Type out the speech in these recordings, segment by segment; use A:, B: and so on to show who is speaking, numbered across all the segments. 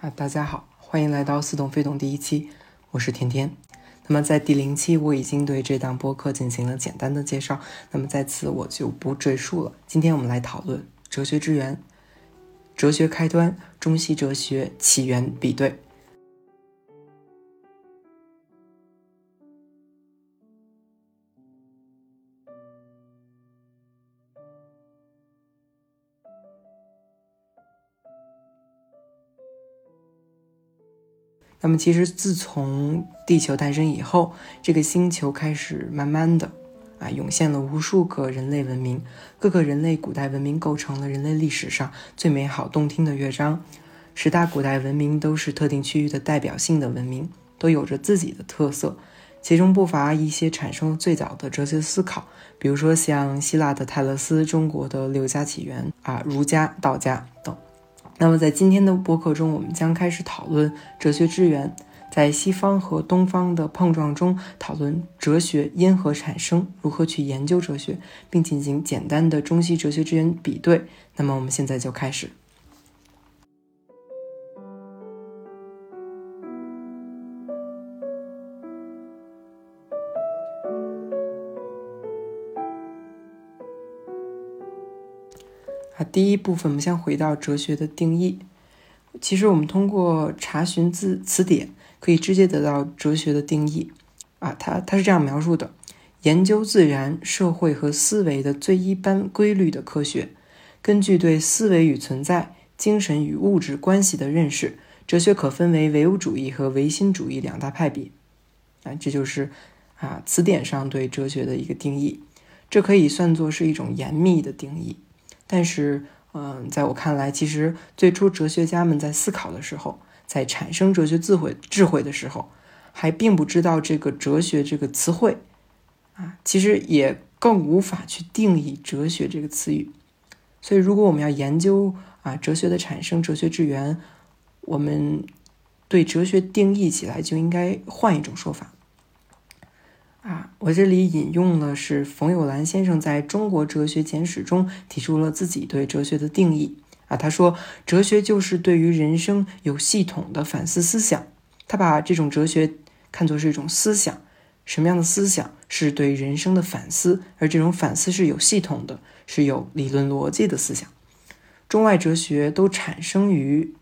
A: 啊，大家好，欢迎来到似懂非懂第一期，我是甜甜。那么在第零期我已经对这档播客进行了简单的介绍，那么在此我就不赘述了。今天我们来讨论哲学之源，哲学开端，中西哲学起源比对。那么，其实自从地球诞生以后，这个星球开始慢慢的啊涌现了无数个人类文明，各个人类古代文明构成了人类历史上最美好动听的乐章。十大古代文明都是特定区域的代表性的文明，都有着自己的特色，其中不乏一些产生了最早的哲学思考，比如说像希腊的泰勒斯、中国的六家起源啊、儒家、道家等。那么，在今天的播客中，我们将开始讨论哲学之源，在西方和东方的碰撞中，讨论哲学因何产生，如何去研究哲学，并进行简单的中西哲学之源比对。那么，我们现在就开始。啊，第一部分我们先回到哲学的定义。其实我们通过查询字词典，可以直接得到哲学的定义。啊，它它是这样描述的：研究自然、社会和思维的最一般规律的科学，根据对思维与存在、精神与物质关系的认识，哲学可分为唯物主义和唯心主义两大派别。啊，这就是啊词典上对哲学的一个定义。这可以算作是一种严密的定义。但是，嗯，在我看来，其实最初哲学家们在思考的时候，在产生哲学智慧智慧的时候，还并不知道这个哲学这个词汇，啊，其实也更无法去定义哲学这个词语。所以，如果我们要研究啊哲学的产生、哲学之源，我们对哲学定义起来就应该换一种说法。啊，我这里引用的是冯友兰先生在中国哲学简史中提出了自己对哲学的定义。啊，他说，哲学就是对于人生有系统的反思思想。他把这种哲学看作是一种思想，什么样的思想是对人生的反思，而这种反思是有系统的，是有理论逻辑的思想。中外哲学都产生于。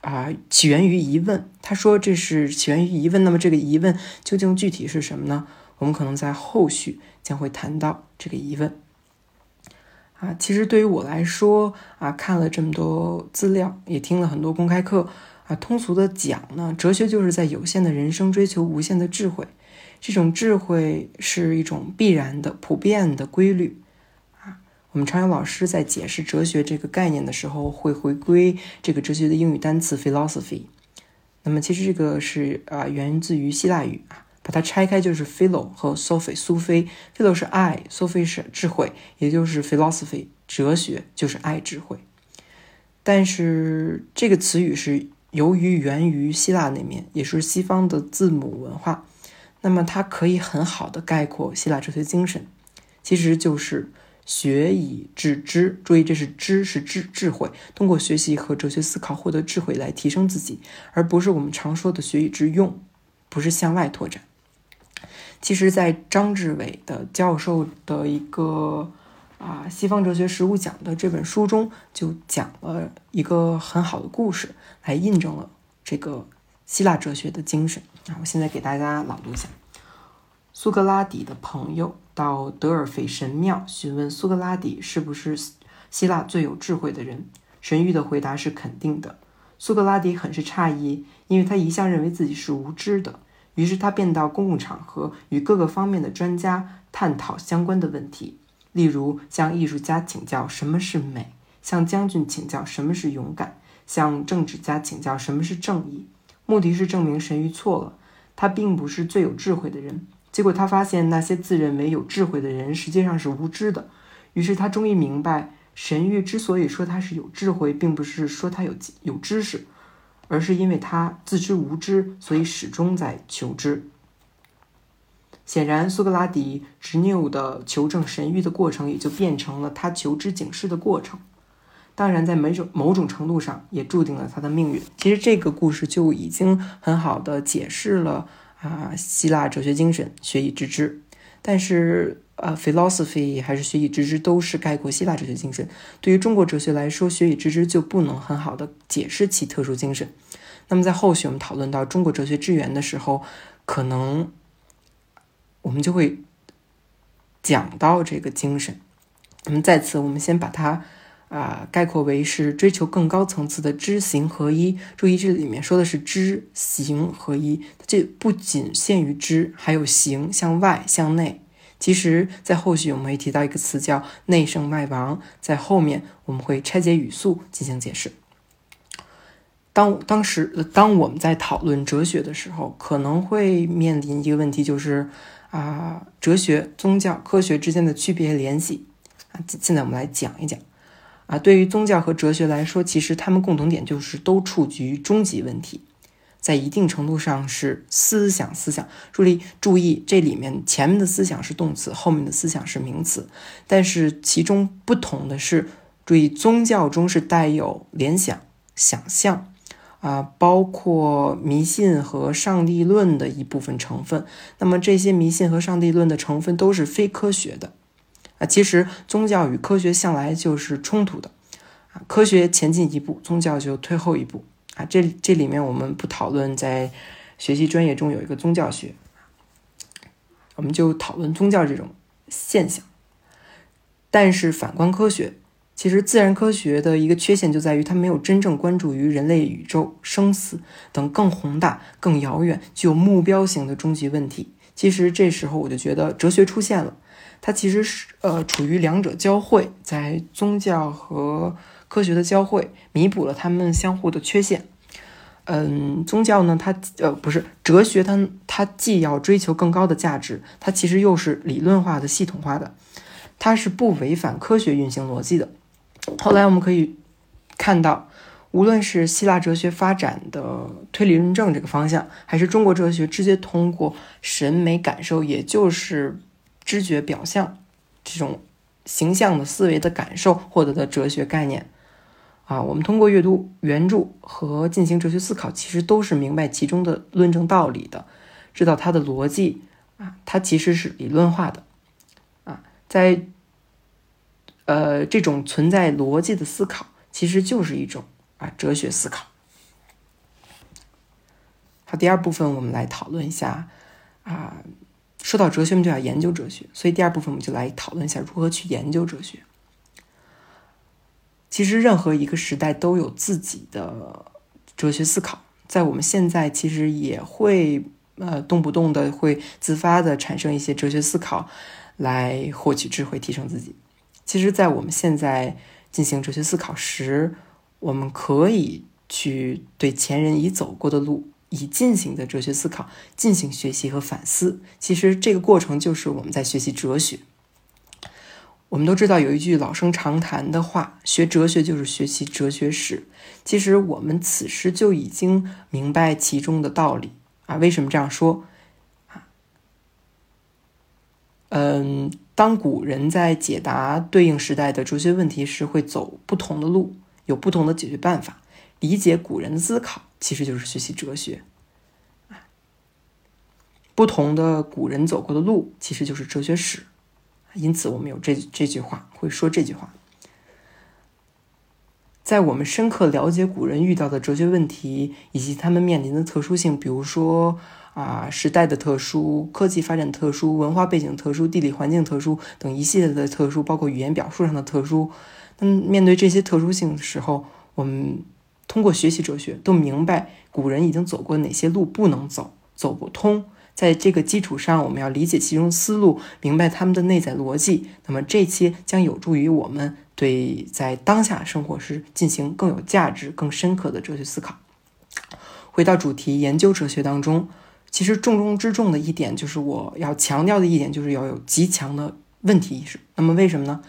A: 啊，起源于疑问。他说这是起源于疑问。那么这个疑问究竟具体是什么呢？我们可能在后续将会谈到这个疑问。啊，其实对于我来说，啊，看了这么多资料，也听了很多公开课，啊，通俗的讲呢，哲学就是在有限的人生追求无限的智慧。这种智慧是一种必然的、普遍的规律。我们常有老师在解释哲学这个概念的时候，会回归这个哲学的英语单词 philosophy。那么其实这个是啊源自于希腊语啊，把它拆开就是 philo 和 sophi，苏菲。philo 是爱，sophie 是智慧，也就是 philosophy 哲学就是爱智慧。但是这个词语是由于源于希腊那面，也是西方的字母文化，那么它可以很好的概括希腊哲学精神，其实就是。学以致知，注意这是知是智智慧，通过学习和哲学思考获得智慧来提升自己，而不是我们常说的学以致用，不是向外拓展。其实，在张志伟的教授的一个啊西方哲学实务讲的这本书中，就讲了一个很好的故事，来印证了这个希腊哲学的精神啊。我现在给大家朗读一下。苏格拉底的朋友到德尔斐神庙询问苏格拉底是不是希腊最有智慧的人，神谕的回答是肯定的。苏格拉底很是诧异，因为他一向认为自己是无知的。于是他便到公共场合与各个方面的专家探讨相关的问题，例如向艺术家请教什么是美，向将军请教什么是勇敢，向政治家请教什么是正义。目的是证明神谕错了，他并不是最有智慧的人。结果他发现那些自认为有智慧的人实际上是无知的，于是他终于明白，神谕之所以说他是有智慧，并不是说他有有知识，而是因为他自知无知，所以始终在求知。显然，苏格拉底执拗的求证神谕的过程，也就变成了他求知警示的过程。当然在某种某种程度上也注定了他的命运。其实这个故事就已经很好的解释了啊，希腊哲学精神“学以致知”。但是呃，philosophy 还是“学以致知”都是概括希腊哲学精神。对于中国哲学来说，“学以致知”就不能很好的解释其特殊精神。那么在后续我们讨论到中国哲学之源的时候，可能我们就会讲到这个精神。那么在此，我们先把它啊概括为是追求更高层次的知行合一。注意这里面说的是知行合一，这不仅限于知，还有行向外向内。其实，在后续我们会提到一个词叫内圣外王，在后面我们会拆解语速进行解释。当当时，当我们在讨论哲学的时候，可能会面临一个问题，就是啊，哲学、宗教、科学之间的区别联系啊。现在我们来讲一讲啊，对于宗教和哲学来说，其实他们共同点就是都处于终极问题，在一定程度上是思想。思想，注意注意，这里面前面的思想是动词，后面的思想是名词，但是其中不同的是，注意宗教中是带有联想、想象。啊，包括迷信和上帝论的一部分成分。那么这些迷信和上帝论的成分都是非科学的。啊，其实宗教与科学向来就是冲突的。啊，科学前进一步，宗教就退后一步。啊，这这里面我们不讨论，在学习专业中有一个宗教学，我们就讨论宗教这种现象。但是反观科学。其实，自然科学的一个缺陷就在于它没有真正关注于人类、宇宙、生死等更宏大、更遥远、具有目标型的终极问题。其实，这时候我就觉得哲学出现了，它其实是呃处于两者交汇，在宗教和科学的交汇，弥补了他们相互的缺陷。嗯，宗教呢，它呃不是哲学，它它既要追求更高的价值，它其实又是理论化的、系统化的，它是不违反科学运行逻辑的。后来我们可以看到，无论是希腊哲学发展的推理论证这个方向，还是中国哲学直接通过审美感受，也就是知觉表象这种形象的思维的感受获得的哲学概念，啊，我们通过阅读原著和进行哲学思考，其实都是明白其中的论证道理的，知道它的逻辑啊，它其实是理论化的，啊，在。呃，这种存在逻辑的思考，其实就是一种啊哲学思考。好，第二部分我们来讨论一下啊，说到哲学，我们就要研究哲学，所以第二部分我们就来讨论一下如何去研究哲学。其实任何一个时代都有自己的哲学思考，在我们现在其实也会呃动不动的会自发的产生一些哲学思考，来获取智慧，提升自己。其实，在我们现在进行哲学思考时，我们可以去对前人已走过的路、以进行的哲学思考进行学习和反思。其实，这个过程就是我们在学习哲学。我们都知道有一句老生常谈的话：“学哲学就是学习哲学史。”其实，我们此时就已经明白其中的道理啊。为什么这样说？嗯。当古人在解答对应时代的哲学问题时，会走不同的路，有不同的解决办法。理解古人的思考，其实就是学习哲学。不同的古人走过的路，其实就是哲学史。因此，我们有这这句话，会说这句话。在我们深刻了解古人遇到的哲学问题以及他们面临的特殊性，比如说。啊，时代的特殊、科技发展特殊、文化背景特殊、地理环境特殊等一系列的特殊，包括语言表述上的特殊。嗯，面对这些特殊性的时候，我们通过学习哲学，都明白古人已经走过哪些路不能走，走不通。在这个基础上，我们要理解其中思路，明白他们的内在逻辑。那么这些将有助于我们对在当下生活时进行更有价值、更深刻的哲学思考。回到主题，研究哲学当中。其实重中之重的一点，就是我要强调的一点，就是要有极强的问题意识。那么为什么呢？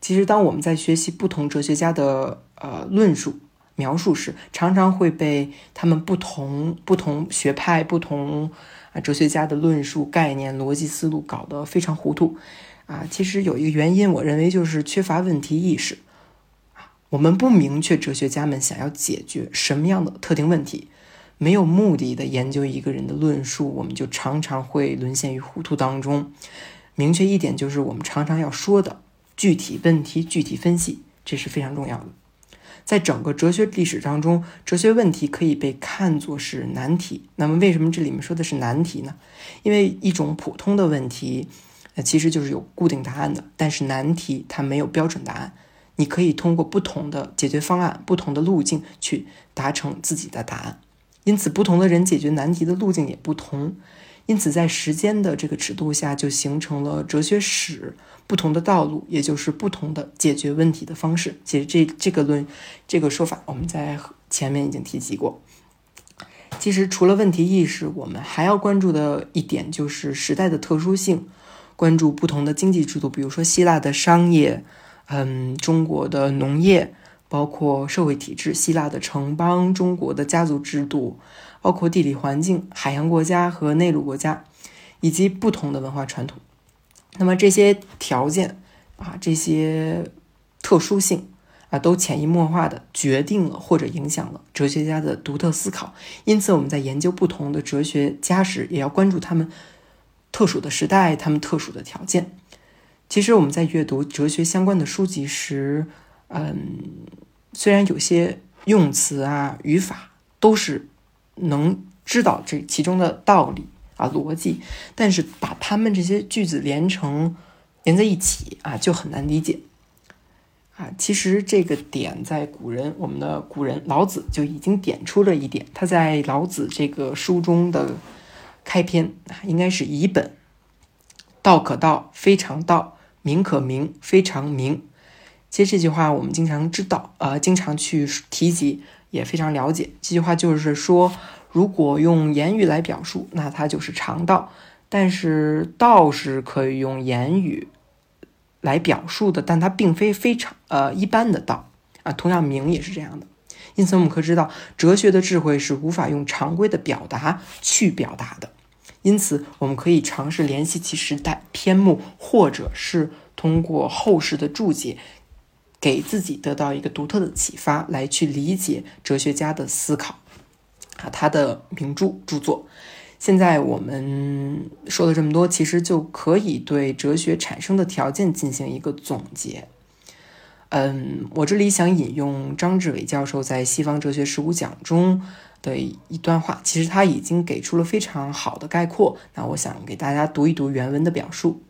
A: 其实当我们在学习不同哲学家的呃论述描述时，常常会被他们不同不同学派、不同啊哲学家的论述概念、逻辑思路搞得非常糊涂啊。其实有一个原因，我认为就是缺乏问题意识啊。我们不明确哲学家们想要解决什么样的特定问题，没有目的的研究一个人的论述，我们就常常会沦陷于糊涂当中。明确一点，就是我们常常要说的具体问题具体分析，这是非常重要的。在整个哲学历史当中，哲学问题可以被看作是难题。那么，为什么这里面说的是难题呢？因为一种普通的问题，那其实就是有固定答案的，但是难题它没有标准答案，你可以通过不同的解决方案、不同的路径去达成自己的答案。因此，不同的人解决难题的路径也不同。因此，在时间的这个尺度下，就形成了哲学史不同的道路，也就是不同的解决问题的方式。其实，这这个论这个说法，我们在前面已经提及过。其实，除了问题意识，我们还要关注的一点就是时代的特殊性，关注不同的经济制度，比如说希腊的商业，嗯，中国的农业，包括社会体制，希腊的城邦，中国的家族制度。包括地理环境、海洋国家和内陆国家，以及不同的文化传统。那么这些条件啊，这些特殊性啊，都潜移默化的决定了或者影响了哲学家的独特思考。因此，我们在研究不同的哲学家时，也要关注他们特殊的时代、他们特殊的条件。其实，我们在阅读哲学相关的书籍时，嗯，虽然有些用词啊、语法都是。能知道这其中的道理啊逻辑，但是把他们这些句子连成连在一起啊，就很难理解啊。其实这个点在古人，我们的古人老子就已经点出了一点。他在老子这个书中的开篇啊，应该是以本道可道，非常道；名可名，非常名。其实这句话我们经常知道，呃，经常去提及。也非常了解这句话，就是说，如果用言语来表述，那它就是常道；但是道是可以用言语来表述的，但它并非非常呃一般的道啊。同样，名也是这样的。因此，我们可知道，哲学的智慧是无法用常规的表达去表达的。因此，我们可以尝试联系其时代篇目，或者是通过后世的注解。给自己得到一个独特的启发，来去理解哲学家的思考，啊，他的名著著作。现在我们说了这么多，其实就可以对哲学产生的条件进行一个总结。嗯，我这里想引用张志伟教授在《西方哲学十五讲》中的一段话，其实他已经给出了非常好的概括。那我想给大家读一读原文的表述。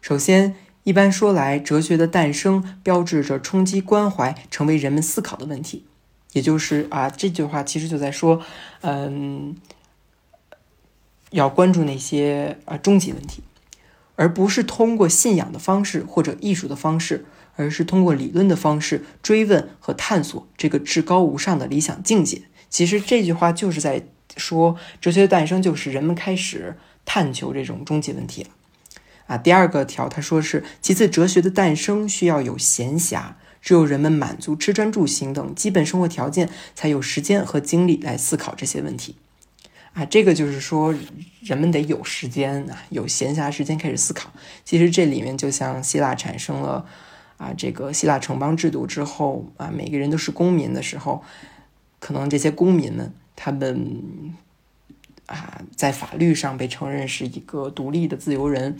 A: 首先。一般说来，哲学的诞生标志着冲击关怀成为人们思考的问题，也就是啊，这句话其实就在说，嗯，要关注那些啊终极问题，而不是通过信仰的方式或者艺术的方式，而是通过理论的方式追问和探索这个至高无上的理想境界。其实这句话就是在说，哲学的诞生就是人们开始探求这种终极问题了。啊，第二个条他说是，其次，哲学的诞生需要有闲暇，只有人们满足吃穿住行等基本生活条件，才有时间和精力来思考这些问题。啊，这个就是说，人们得有时间啊，有闲暇时间开始思考。其实这里面就像希腊产生了啊，这个希腊城邦制度之后啊，每个人都是公民的时候，可能这些公民们他们啊，在法律上被承认是一个独立的自由人。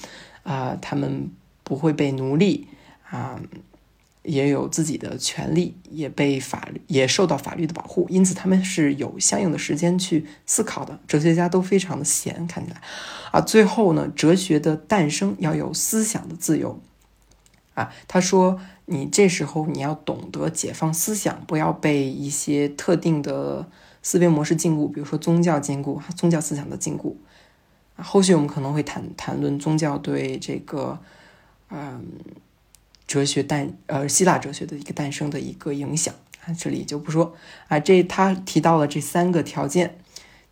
A: 啊，他们不会被奴隶啊，也有自己的权利，也被法律也受到法律的保护，因此他们是有相应的时间去思考的。哲学家都非常的闲，看起来啊。最后呢，哲学的诞生要有思想的自由啊。他说，你这时候你要懂得解放思想，不要被一些特定的思维模式禁锢，比如说宗教禁锢，宗教思想的禁锢。后续我们可能会谈谈论宗教对这个，嗯，哲学诞呃希腊哲学的一个诞生的一个影响啊，这里就不说啊。这他提到了这三个条件，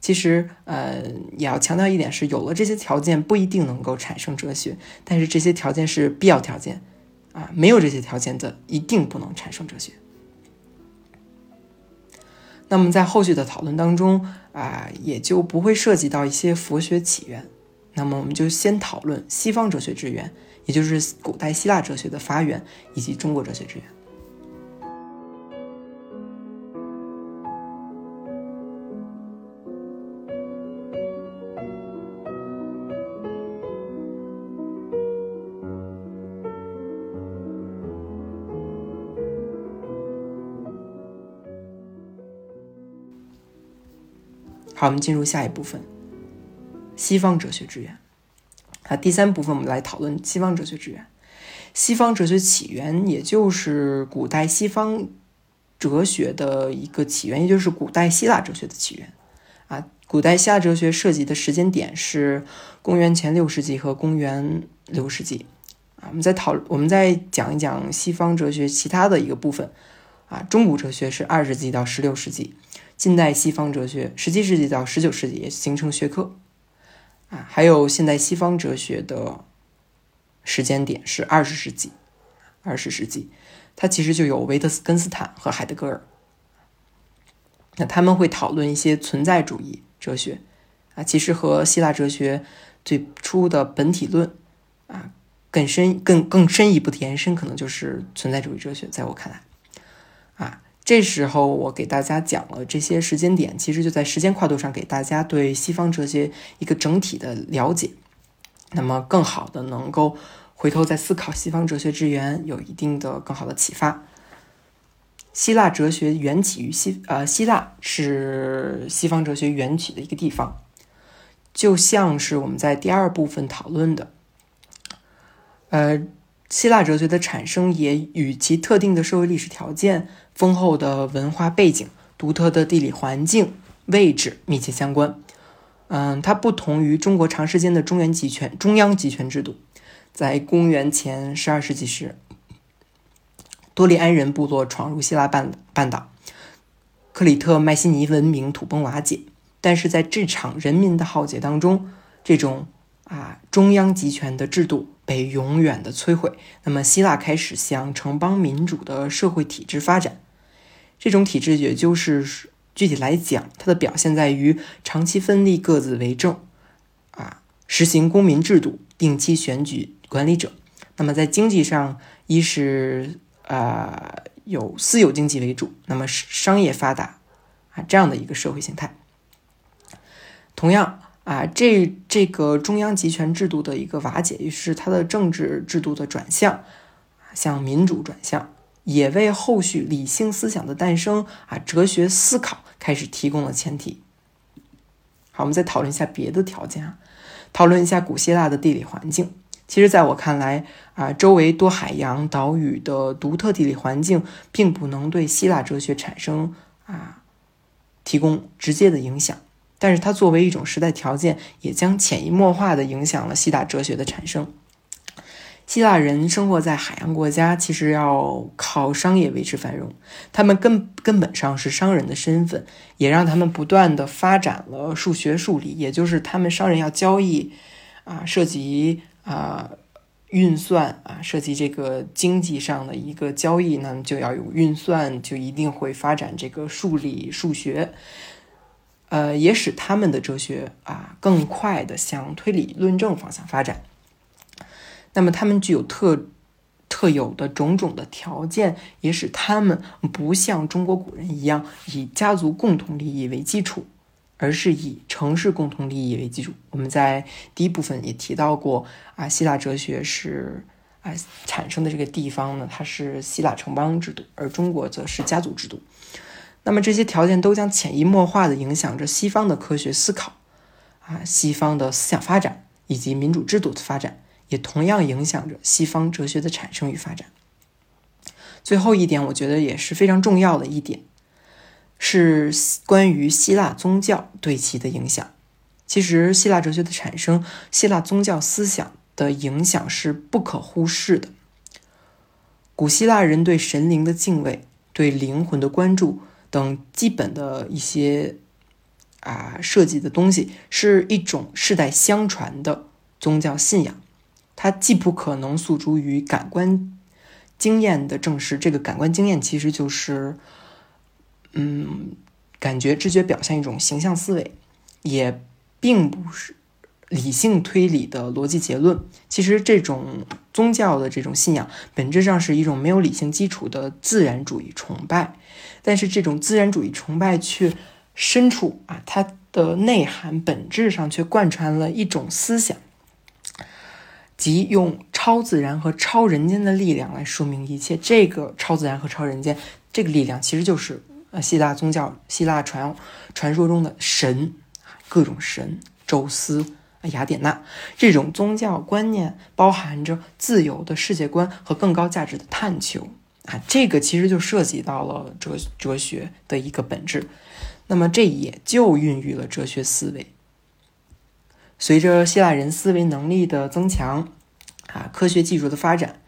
A: 其实呃也要强调一点是，有了这些条件不一定能够产生哲学，但是这些条件是必要条件啊，没有这些条件的一定不能产生哲学。那么在后续的讨论当中啊，也就不会涉及到一些佛学起源。那么我们就先讨论西方哲学之源，也就是古代希腊哲学的发源，以及中国哲学之源。我们进入下一部分，西方哲学之源。啊，第三部分我们来讨论西方哲学之源。西方哲学起源，也就是古代西方哲学的一个起源，也就是古代希腊哲学的起源。啊，古代希腊哲学涉及的时间点是公元前六世纪和公元六世纪。啊，我们再讨，我们再讲一讲西方哲学其他的一个部分。啊，中古哲学是二十世纪到十六世纪，近代西方哲学十七世纪到十九世纪形成学科。啊，还有现代西方哲学的时间点是二十世纪，二十世纪，它其实就有维特根斯坦和海德格尔。那他们会讨论一些存在主义哲学，啊，其实和希腊哲学最初的本体论，啊，更深、更更深一步的延伸，可能就是存在主义哲学。在我看来，这时候我给大家讲了这些时间点，其实就在时间跨度上给大家对西方哲学一个整体的了解，那么更好的能够回头再思考西方哲学之源，有一定的更好的启发。希腊哲学缘起于希，呃，希腊是西方哲学缘起的一个地方，就像是我们在第二部分讨论的，呃，希腊哲学的产生也与其特定的社会历史条件、丰厚的文化背景、独特的地理环境位置密切相关。嗯，它不同于中国长时间的中原集权、中央集权制度，在公元前十二世纪时。多利安人部落闯入希腊半半岛，克里特麦西尼文明土崩瓦解。但是在这场人民的浩劫当中，这种啊中央集权的制度被永远的摧毁。那么希腊开始向城邦民主的社会体制发展。这种体制也就是具体来讲，它的表现在于长期分立各自为政，啊实行公民制度，定期选举管理者。那么在经济上，一是呃，有私有经济为主，那么是商业发达啊，这样的一个社会形态。同样啊，这这个中央集权制度的一个瓦解，于是它的政治制度的转向，向民主转向，也为后续理性思想的诞生啊，哲学思考开始提供了前提。好，我们再讨论一下别的条件啊，讨论一下古希腊的地理环境。其实，在我看来，啊，周围多海洋岛屿的独特地理环境，并不能对希腊哲学产生啊提供直接的影响，但是它作为一种时代条件，也将潜移默化的影响了希腊哲学的产生。希腊人生活在海洋国家，其实要靠商业维持繁荣，他们根根本上是商人的身份，也让他们不断的发展了数学数理，也就是他们商人要交易啊，涉及。啊，运算啊，涉及这个经济上的一个交易呢，就要有运算，就一定会发展这个数理数学，呃，也使他们的哲学啊更快的向推理论证方向发展。那么，他们具有特特有的种种的条件，也使他们不像中国古人一样以家族共同利益为基础。而是以城市共同利益为基础。我们在第一部分也提到过啊，希腊哲学是啊产生的这个地方呢，它是希腊城邦制度，而中国则是家族制度。那么这些条件都将潜移默化的影响着西方的科学思考啊，西方的思想发展以及民主制度的发展，也同样影响着西方哲学的产生与发展。最后一点，我觉得也是非常重要的一点。是关于希腊宗教对其的影响。其实，希腊哲学的产生，希腊宗教思想的影响是不可忽视的。古希腊人对神灵的敬畏、对灵魂的关注等基本的一些啊设计的东西，是一种世代相传的宗教信仰。它既不可能诉诸于感官经验的证实，这个感官经验其实就是。嗯，感觉、知觉表现一种形象思维，也并不是理性推理的逻辑结论。其实，这种宗教的这种信仰，本质上是一种没有理性基础的自然主义崇拜。但是，这种自然主义崇拜却深处啊，它的内涵本质上却贯穿了一种思想，即用超自然和超人间的力量来说明一切。这个超自然和超人间这个力量，其实就是呃。希腊宗教、希腊传传说中的神各种神，宙斯、雅典娜。这种宗教观念包含着自由的世界观和更高价值的探求啊，这个其实就涉及到了哲哲学的一个本质。那么这也就孕育了哲学思维。随着希腊人思维能力的增强，啊，科学技术的发展，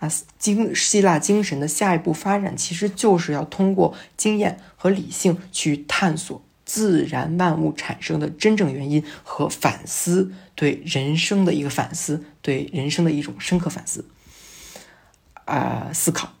A: 啊，精希腊精神的下一步发展，其实就是要通过经验和理性去探索自然万物产生的真正原因和反思对人生的一个反思，对人生的一种深刻反思，啊，思考，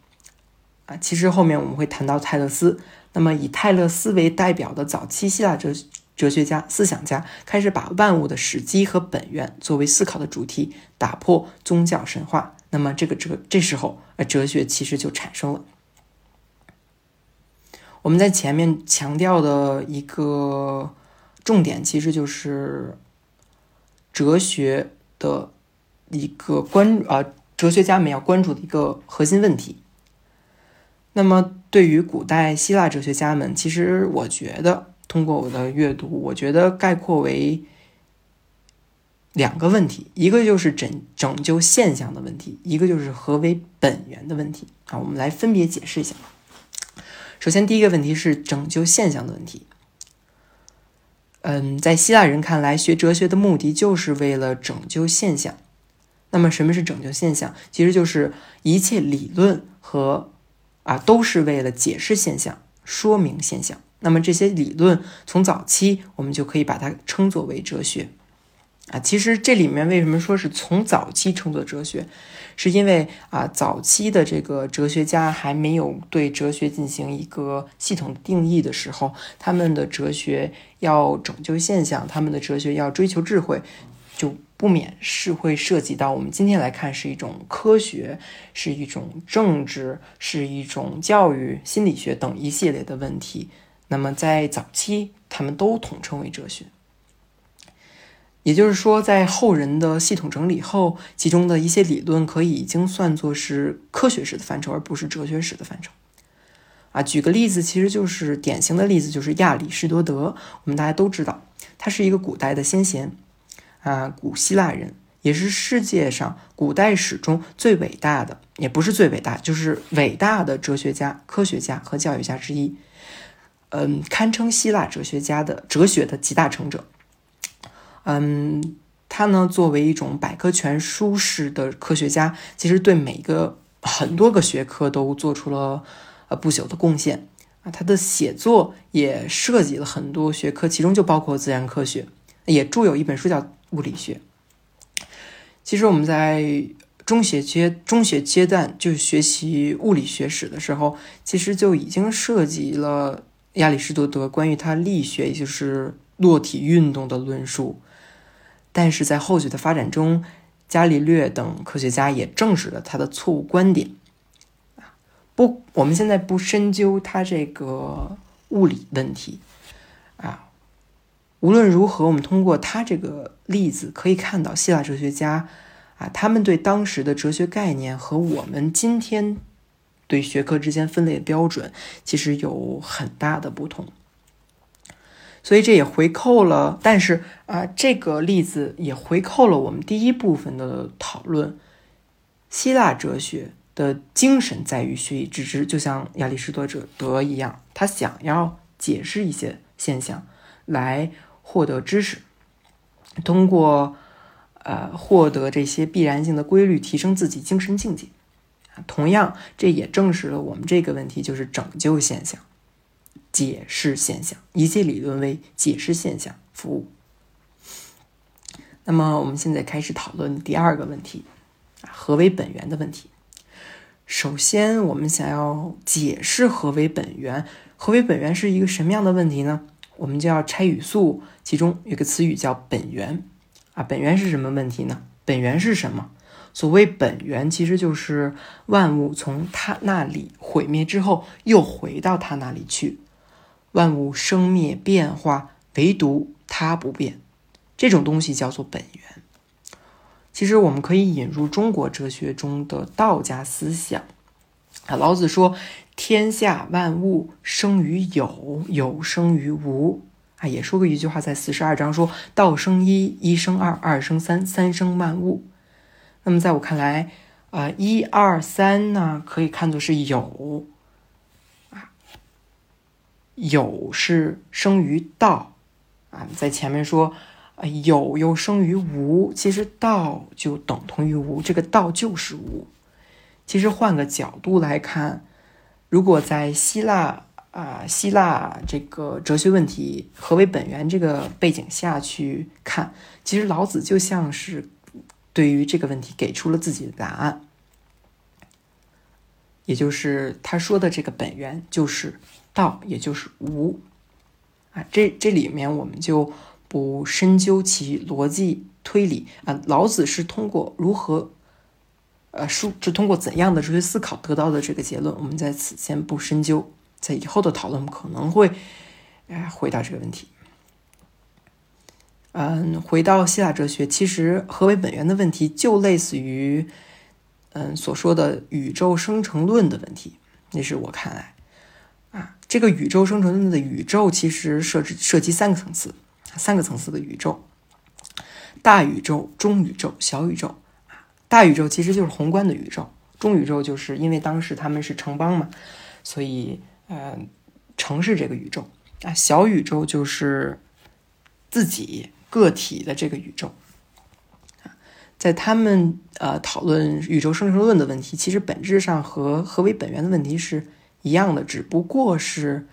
A: 啊，其实后面我们会谈到泰勒斯。那么，以泰勒斯为代表的早期希腊哲学哲学家、思想家开始把万物的始基和本源作为思考的主题，打破宗教神话。那么，这个哲这时候，呃，哲学其实就产生了。我们在前面强调的一个重点，其实就是哲学的一个关啊，哲学家们要关注的一个核心问题。那么，对于古代希腊哲学家们，其实我觉得，通过我的阅读，我觉得概括为两个问题：一个就是拯拯救现象的问题，一个就是何为本源的问题。啊，我们来分别解释一下。首先，第一个问题是拯救现象的问题。嗯，在希腊人看来，学哲学的目的就是为了拯救现象。那么，什么是拯救现象？其实就是一切理论和啊，都是为了解释现象、说明现象。那么这些理论从早期，我们就可以把它称作为哲学。啊，其实这里面为什么说是从早期称作哲学，是因为啊，早期的这个哲学家还没有对哲学进行一个系统定义的时候，他们的哲学要拯救现象，他们的哲学要追求智慧，就。不免是会涉及到我们今天来看是一种科学，是一种政治，是一种教育、心理学等一系列的问题。那么在早期，他们都统称为哲学。也就是说，在后人的系统整理后，其中的一些理论可以已经算作是科学史的范畴，而不是哲学史的范畴。啊，举个例子，其实就是典型的例子，就是亚里士多德。我们大家都知道，他是一个古代的先贤。啊，古希腊人也是世界上古代史中最伟大的，也不是最伟大，就是伟大的哲学家、科学家和教育家之一。嗯，堪称希腊哲学家的哲学的集大成者。嗯，他呢作为一种百科全书式的科学家，其实对每个很多个学科都做出了呃不朽的贡献啊。他的写作也涉及了很多学科，其中就包括自然科学，也著有一本书叫。物理学，其实我们在中学阶中学阶段就学习物理学史的时候，其实就已经涉及了亚里士多德关于他力学，也就是落体运动的论述。但是在后续的发展中，伽利略等科学家也证实了他的错误观点。不，我们现在不深究他这个物理问题啊。无论如何，我们通过他这个例子可以看到，希腊哲学家啊，他们对当时的哲学概念和我们今天对学科之间分类的标准其实有很大的不同。所以这也回扣了，但是啊，这个例子也回扣了我们第一部分的讨论。希腊哲学的精神在于学以致知，就像亚里士多德一样，他想要解释一些现象来。获得知识，通过呃获得这些必然性的规律，提升自己精神境界。同样，这也证实了我们这个问题就是拯救现象、解释现象，一切理论为解释现象服务。那么，我们现在开始讨论第二个问题何为本源的问题。首先，我们想要解释何为本源，何为本源是一个什么样的问题呢？我们就要拆语素，其中有个词语叫“本源”，啊，本源是什么问题呢？本源是什么？所谓本源，其实就是万物从它那里毁灭之后，又回到它那里去。万物生灭变化，唯独它不变，这种东西叫做本源。其实我们可以引入中国哲学中的道家思想，啊，老子说。天下万物生于有，有生于无，啊，也说过一句话，在四十二章说“道生一，一生二，二生三，三生万物”。那么在我看来，啊，一二三呢，可以看作是有，啊，有是生于道，啊，在前面说，啊，有又生于无，其实道就等同于无，这个道就是无。其实换个角度来看，如果在希腊。啊，希腊这个哲学问题何为本源这个背景下去看，其实老子就像是对于这个问题给出了自己的答案，也就是他说的这个本源就是道，也就是无。啊，这这里面我们就不深究其逻辑推理啊，老子是通过如何，呃，书是通过怎样的哲学思考得到的这个结论，我们在此先不深究。在以后的讨论可能会，哎，回答这个问题。嗯，回到希腊哲学，其实何为本源的问题，就类似于嗯所说的宇宙生成论的问题。那是我看来，啊，这个宇宙生成论的宇宙其实设置涉及三个层次，三个层次的宇宙：大宇宙、中宇宙、小宇宙。大宇宙其实就是宏观的宇宙，中宇宙就是因为当时他们是城邦嘛，所以。呃，城市这个宇宙啊，小宇宙就是自己个体的这个宇宙在他们呃讨论宇宙生成论的问题，其实本质上和何为本源的问题是一样的，只不过是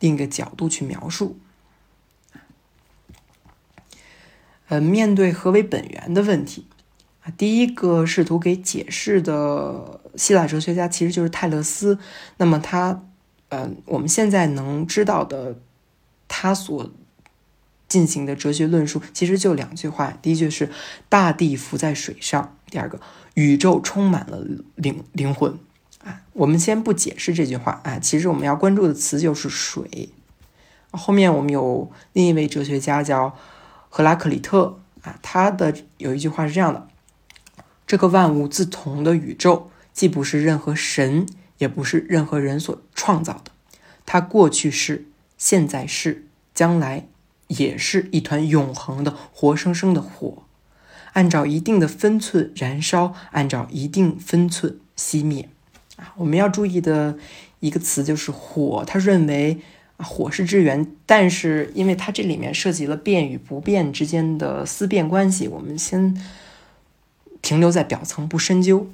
A: 另一个角度去描述。呃，面对何为本源的问题啊，第一个试图给解释的希腊哲学家其实就是泰勒斯。那么他。呃，我们现在能知道的，他所进行的哲学论述，其实就两句话。第一句是“大地浮在水上”，第二个“宇宙充满了灵灵魂”。啊，我们先不解释这句话啊，其实我们要关注的词就是水。后面我们有另一位哲学家叫赫拉克里特啊，他的有一句话是这样的：“这个万物自同的宇宙，既不是任何神。”也不是任何人所创造的，它过去是，现在是，将来也是一团永恒的活生生的火，按照一定的分寸燃烧，按照一定分寸熄灭。啊，我们要注意的一个词就是火。他认为火是之源，但是因为它这里面涉及了变与不变之间的思辨关系，我们先停留在表层，不深究。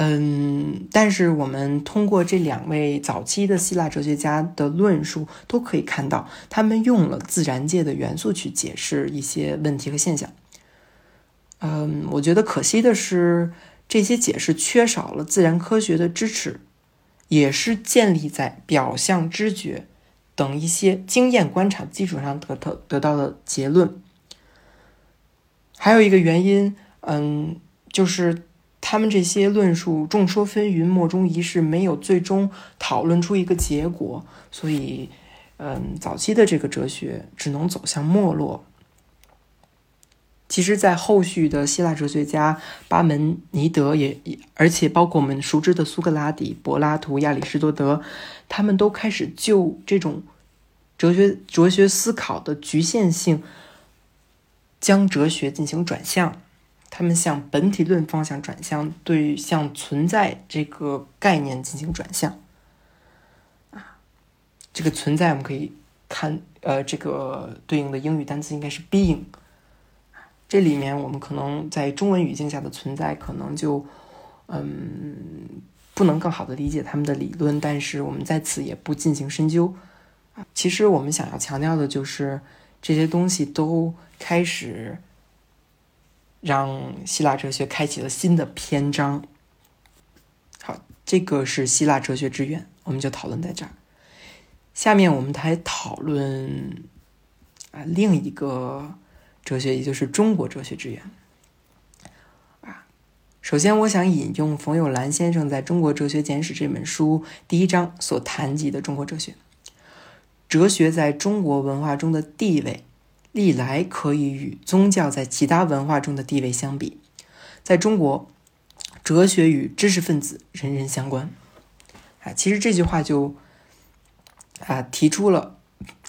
A: 嗯，但是我们通过这两位早期的希腊哲学家的论述，都可以看到，他们用了自然界的元素去解释一些问题和现象。嗯，我觉得可惜的是，这些解释缺少了自然科学的支持，也是建立在表象知觉等一些经验观察基础上得得得到的结论。还有一个原因，嗯，就是。他们这些论述众说纷纭，莫衷一是，没有最终讨论出一个结果，所以，嗯，早期的这个哲学只能走向没落。其实，在后续的希腊哲学家巴门尼德也，而且包括我们熟知的苏格拉底、柏拉图、亚里士多德，他们都开始就这种哲学哲学思考的局限性，将哲学进行转向。他们向本体论方向转向，对向存在这个概念进行转向。啊，这个存在我们可以看，呃，这个对应的英语单词应该是 being。这里面我们可能在中文语境下的存在，可能就嗯不能更好的理解他们的理论，但是我们在此也不进行深究。其实我们想要强调的就是这些东西都开始。让希腊哲学开启了新的篇章。好，这个是希腊哲学之源，我们就讨论在这儿。下面我们来讨论啊另一个哲学，也就是中国哲学之源。啊，首先我想引用冯友兰先生在中国哲学简史这本书第一章所谈及的中国哲学。哲学在中国文化中的地位。历来可以与宗教在其他文化中的地位相比，在中国，哲学与知识分子人人相关。啊，其实这句话就啊提出了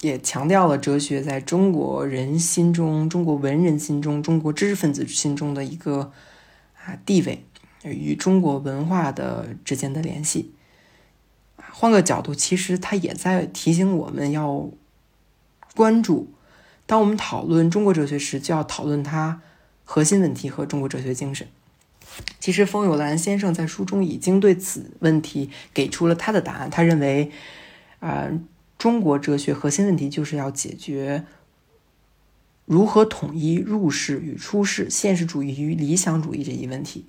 A: 也强调了哲学在中国人心中、中国文人心中、中国知识分子心中的一个啊地位与中国文化的之间的联系。换个角度，其实他也在提醒我们要关注，当我们讨论中国哲学时，就要讨论它核心问题和中国哲学精神。其实，冯友兰先生在书中已经对此问题给出了他的答案。他认为，啊，中国哲学核心问题就是要解决如何统一入世与出世、现实主义与理想主义这一问题。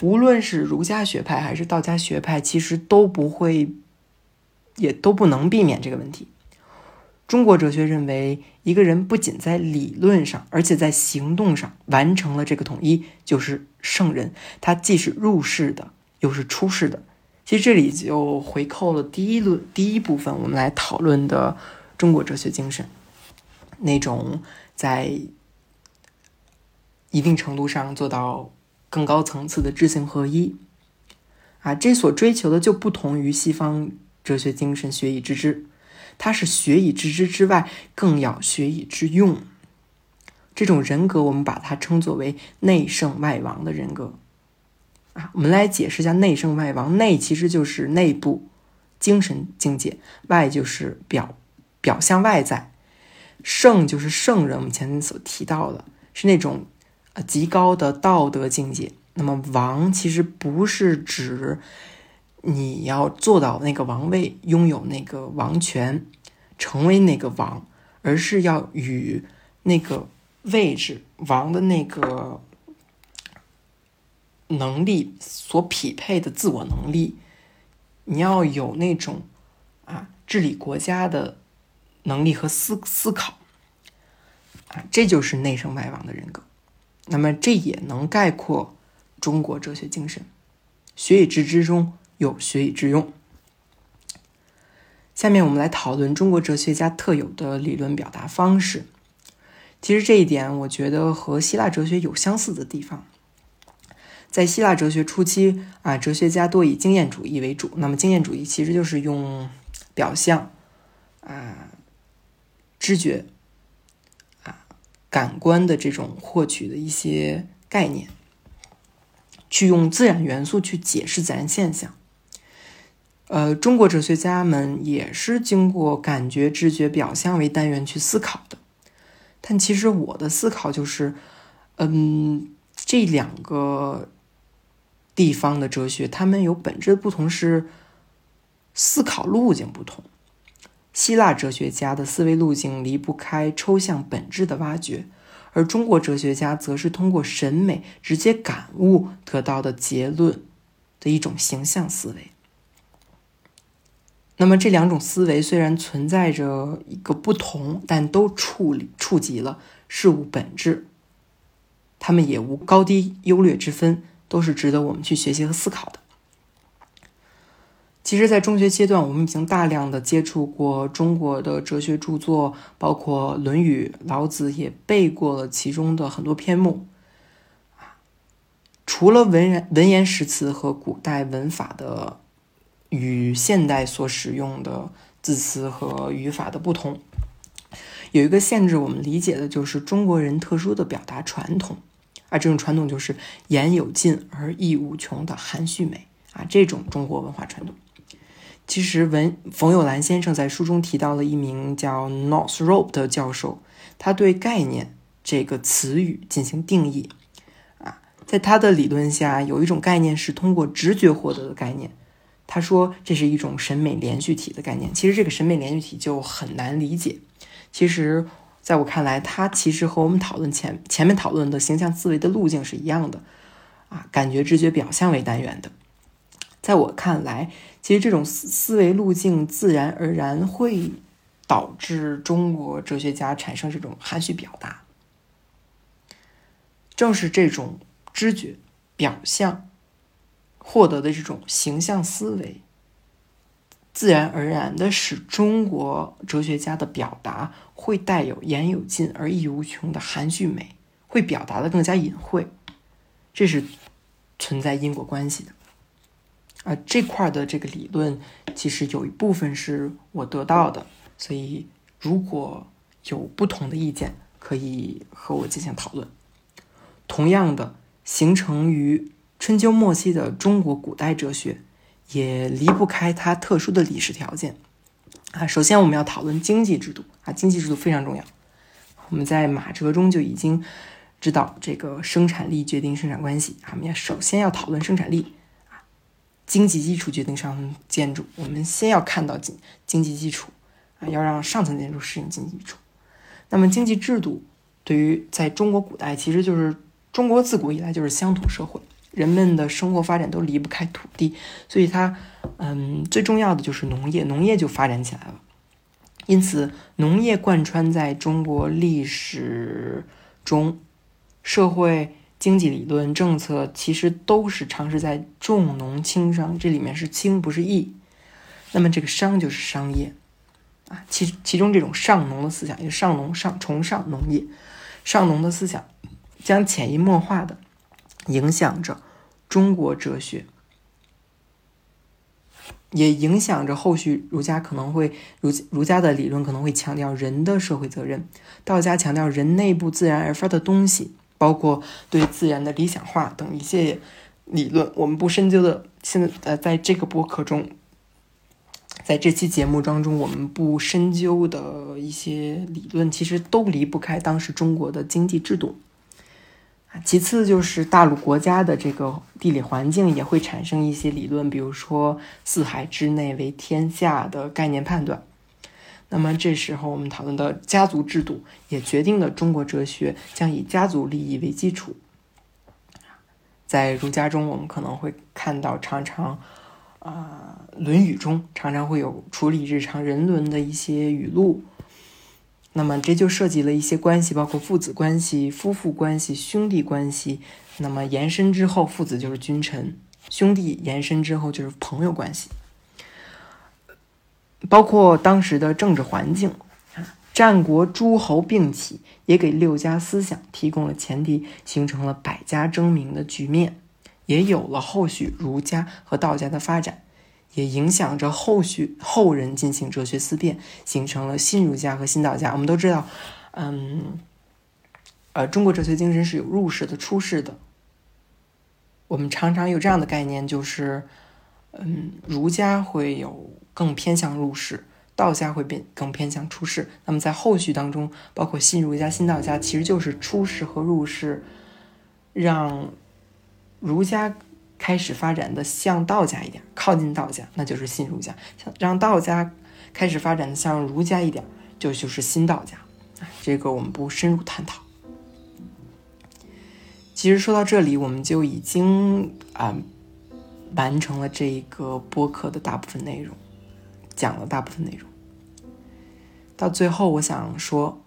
A: 无论是儒家学派还是道家学派，其实都不会，也都不能避免这个问题。中国哲学认为，一个人不仅在理论上，而且在行动上完成了这个统一，就是圣人。他既是入世的，又是出世的。其实这里就回扣了第一论第一部分，我们来讨论的中国哲学精神，那种在一定程度上做到。更高层次的知行合一，啊，这所追求的就不同于西方哲学精神“学以致知”，它是学以致知之外，更要学以致用。这种人格，我们把它称作为内圣外王的人格。啊，我们来解释一下内圣外王。内其实就是内部精神境界，外就是表表象外在。圣就是圣人，我们前面所提到的，是那种。极高的道德境界。那么，王其实不是指你要做到那个王位，拥有那个王权，成为那个王，而是要与那个位置王的那个能力所匹配的自我能力。你要有那种啊治理国家的能力和思思考啊，这就是内圣外王的人格。那么，这也能概括中国哲学精神：学以致知中有学以致用。下面我们来讨论中国哲学家特有的理论表达方式。其实这一点，我觉得和希腊哲学有相似的地方。在希腊哲学初期啊，哲学家多以经验主义为主。那么，经验主义其实就是用表象啊、知觉啊。感官的这种获取的一些概念，去用自然元素去解释自然现象。呃，中国哲学家们也是经过感觉、知觉、表象为单元去思考的。但其实我的思考就是，嗯，这两个地方的哲学，他们有本质的不同，是思考路径不同。希腊哲学家的思维路径离不开抽象本质的挖掘，而中国哲学家则是通过审美直接感悟得到的结论的一种形象思维。那么这两种思维虽然存在着一个不同，但都处理触及了事物本质，他们也无高低优劣之分，都是值得我们去学习和思考的。其实，在中学阶段，我们已经大量的接触过中国的哲学著作，包括《论语》，老子也背过了其中的很多篇目。除了文言文言诗词和古代文法的与现代所使用的字词和语法的不同，有一个限制，我们理解的就是中国人特殊的表达传统，啊这种传统就是言有尽而意无穷的含蓄美啊，这种中国文化传统。其实，文冯友兰先生在书中提到了一名叫 Northrop 的教授，他对“概念”这个词语进行定义。啊，在他的理论下，有一种概念是通过直觉获得的概念。他说这是一种审美连续体的概念。其实，这个审美连续体就很难理解。其实，在我看来，它其实和我们讨论前前面讨论的形象思维的路径是一样的。啊，感觉、知觉、表象为单元的。在我看来，其实这种思思维路径自然而然会导致中国哲学家产生这种含蓄表达。正是这种知觉、表象获得的这种形象思维，自然而然的使中国哲学家的表达会带有言有尽而意无穷的含蓄美，会表达的更加隐晦。这是存在因果关系的。啊，这块的这个理论，其实有一部分是我得到的，所以如果有不同的意见，可以和我进行讨论。同样的，形成于春秋末期的中国古代哲学，也离不开它特殊的历史条件。啊，首先我们要讨论经济制度啊，经济制度非常重要。我们在马哲中就已经知道，这个生产力决定生产关系啊。我们要首先要讨论生产力啊，经济基础决定上层建筑。我们先要看到经经济基础啊，要让上层建筑适应经济基础。那么经济制度对于在中国古代，其实就是中国自古以来就是乡土社会，人们的生活发展都离不开土地，所以它。嗯，最重要的就是农业，农业就发展起来了。因此，农业贯穿在中国历史中，社会经济理论政策其实都是尝试在重农轻商，这里面是轻不是义。那么这个商就是商业啊，其其中这种上农的思想，也上农上崇尚农业，上农的思想将潜移默化的影响着中国哲学。也影响着后续儒家可能会儒儒家的理论可能会强调人的社会责任，道家强调人内部自然而发的东西，包括对自然的理想化等一些理论。我们不深究的，现在呃，在这个播客中，在这期节目当中，我们不深究的一些理论，其实都离不开当时中国的经济制度。其次就是大陆国家的这个地理环境也会产生一些理论，比如说“四海之内为天下”的概念判断。那么这时候我们讨论的家族制度也决定了中国哲学将以家族利益为基础。在儒家中，我们可能会看到常常，啊，《论语》中常常会有处理日常人伦的一些语录。那么这就涉及了一些关系，包括父子关系、夫妇关系、兄弟关系。那么延伸之后，父子就是君臣，兄弟延伸之后就是朋友关系。包括当时的政治环境，战国诸侯并起，也给六家思想提供了前提，形成了百家争鸣的局面，也有了后续儒家和道家的发展。也影响着后续后人进行哲学思辨，形成了新儒家和新道家。我们都知道，嗯，呃，中国哲学精神是有入世的、出世的。我们常常有这样的概念，就是，嗯，儒家会有更偏向入世，道家会变更偏向出世。那么在后续当中，包括新儒家、新道家，其实就是出世和入世，让儒家。开始发展的像道家一点，靠近道家，那就是新儒家；像让道家开始发展的像儒家一点，就就是新道家。这个我们不深入探讨。其实说到这里，我们就已经啊完成了这一个播客的大部分内容，讲了大部分内容。到最后，我想说，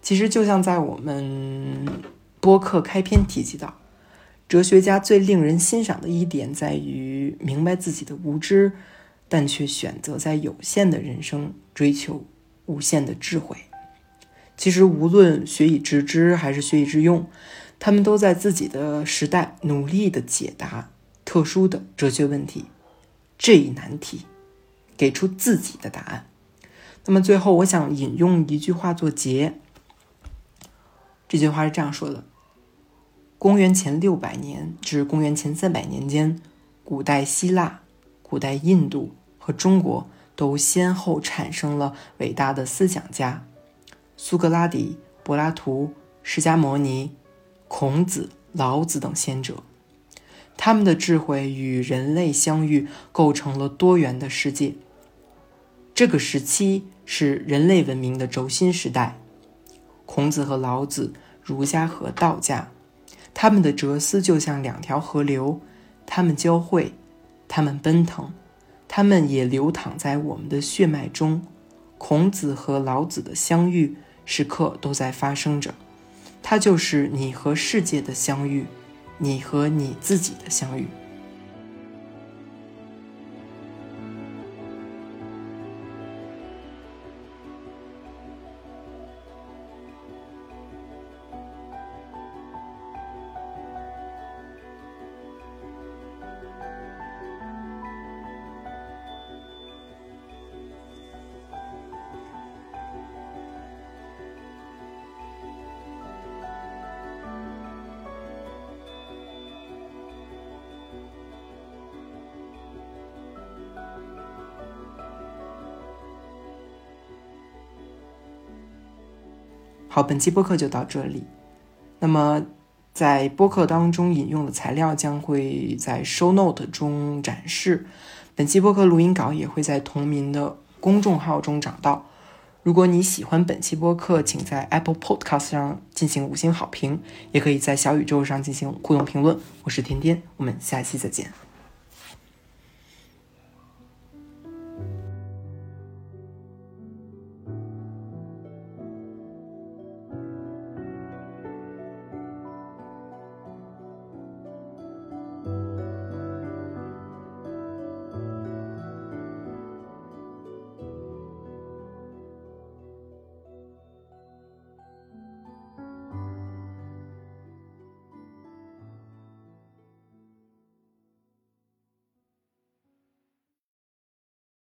A: 其实就像在我们播客开篇提及到。哲学家最令人欣赏的一点在于明白自己的无知，但却选择在有限的人生追求无限的智慧。其实，无论学以致知还是学以致用，他们都在自己的时代努力的解答特殊的哲学问题这一难题，给出自己的答案。那么，最后我想引用一句话做结。这句话是这样说的。公元前六百年至公元前三百年间，古代希腊、古代印度和中国都先后产生了伟大的思想家，苏格拉底、柏拉图、释迦牟尼、孔子、老子等先者。他们的智慧与人类相遇，构成了多元的世界。这个时期是人类文明的轴心时代。孔子和老子，儒家和道家。他们的哲思就像两条河流，他们交汇，他们奔腾，他们也流淌在我们的血脉中。孔子和老子的相遇，时刻都在发生着。它就是你和世界的相遇，你和你自己的相遇。好，本期播客就到这里。那么，在播客当中引用的材料将会在 Show Note 中展示，本期播客录音稿也会在同名的公众号中找到。如果你喜欢本期播客，请在 Apple Podcast 上进行五星好评，也可以在小宇宙上进行互动评论。我是甜甜，我们下期再见。